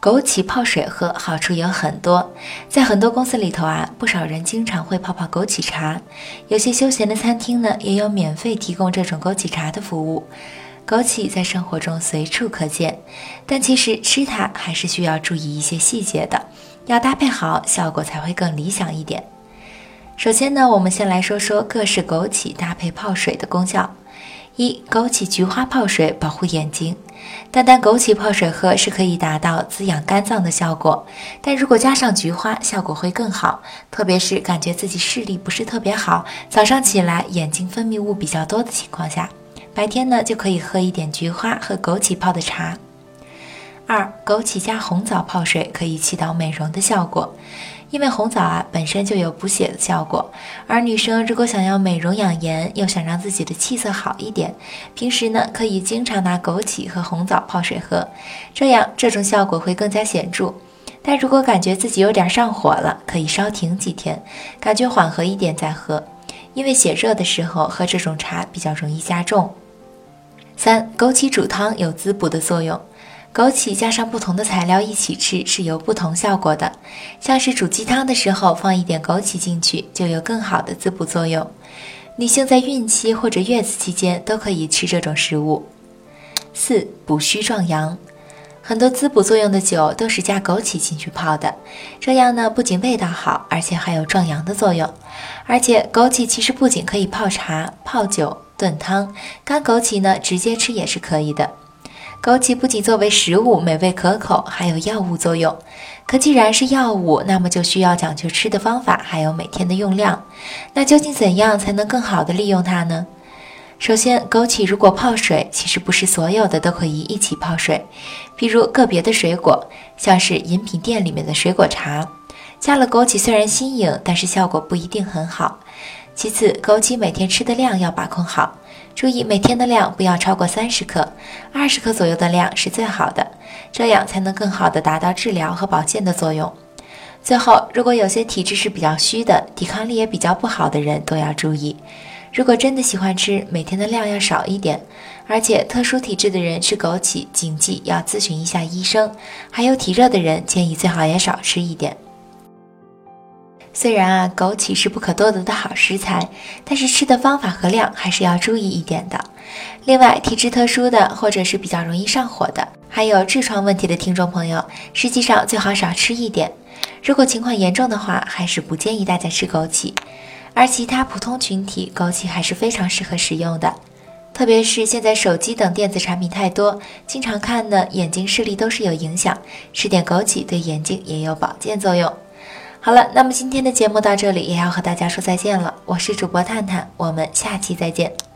枸杞泡水喝，好处有很多。在很多公司里头啊，不少人经常会泡泡枸杞茶。有些休闲的餐厅呢，也有免费提供这种枸杞茶的服务。枸杞在生活中随处可见，但其实吃它还是需要注意一些细节的，要搭配好，效果才会更理想一点。首先呢，我们先来说说各式枸杞搭配泡水的功效。一、枸杞菊花泡水保护眼睛。单单枸杞泡水喝是可以达到滋养肝脏的效果，但如果加上菊花，效果会更好。特别是感觉自己视力不是特别好，早上起来眼睛分泌物比较多的情况下，白天呢就可以喝一点菊花和枸杞泡的茶。二、枸杞加红枣泡水可以起到美容的效果。因为红枣啊本身就有补血的效果，而女生如果想要美容养颜，又想让自己的气色好一点，平时呢可以经常拿枸杞和红枣泡水喝，这样这种效果会更加显著。但如果感觉自己有点上火了，可以稍停几天，感觉缓和一点再喝，因为血热的时候喝这种茶比较容易加重。三、枸杞煮汤有滋补的作用。枸杞加上不同的材料一起吃是有不同效果的，像是煮鸡汤的时候放一点枸杞进去，就有更好的滋补作用。女性在孕期或者月子期间都可以吃这种食物。四补虚壮阳，很多滋补作用的酒都是加枸杞进去泡的，这样呢不仅味道好，而且还有壮阳的作用。而且枸杞其实不仅可以泡茶、泡酒、炖汤，干枸杞呢直接吃也是可以的。枸杞不仅作为食物美味可口，还有药物作用。可既然是药物，那么就需要讲究吃的方法，还有每天的用量。那究竟怎样才能更好的利用它呢？首先，枸杞如果泡水，其实不是所有的都可以一起泡水。比如个别的水果，像是饮品店里面的水果茶，加了枸杞虽然新颖，但是效果不一定很好。其次，枸杞每天吃的量要把控好。注意每天的量不要超过三十克，二十克左右的量是最好的，这样才能更好的达到治疗和保健的作用。最后，如果有些体质是比较虚的，抵抗力也比较不好的人，都要注意。如果真的喜欢吃，每天的量要少一点，而且特殊体质的人吃枸杞，谨记要咨询一下医生。还有体热的人，建议最好也少吃一点。虽然啊，枸杞是不可多得的好食材，但是吃的方法和量还是要注意一点的。另外，体质特殊的或者是比较容易上火的，还有痔疮问题的听众朋友，实际上最好少吃一点。如果情况严重的话，还是不建议大家吃枸杞。而其他普通群体，枸杞还是非常适合食用的。特别是现在手机等电子产品太多，经常看呢，眼睛视力都是有影响。吃点枸杞对眼睛也有保健作用。好了，那么今天的节目到这里也要和大家说再见了。我是主播探探，我们下期再见。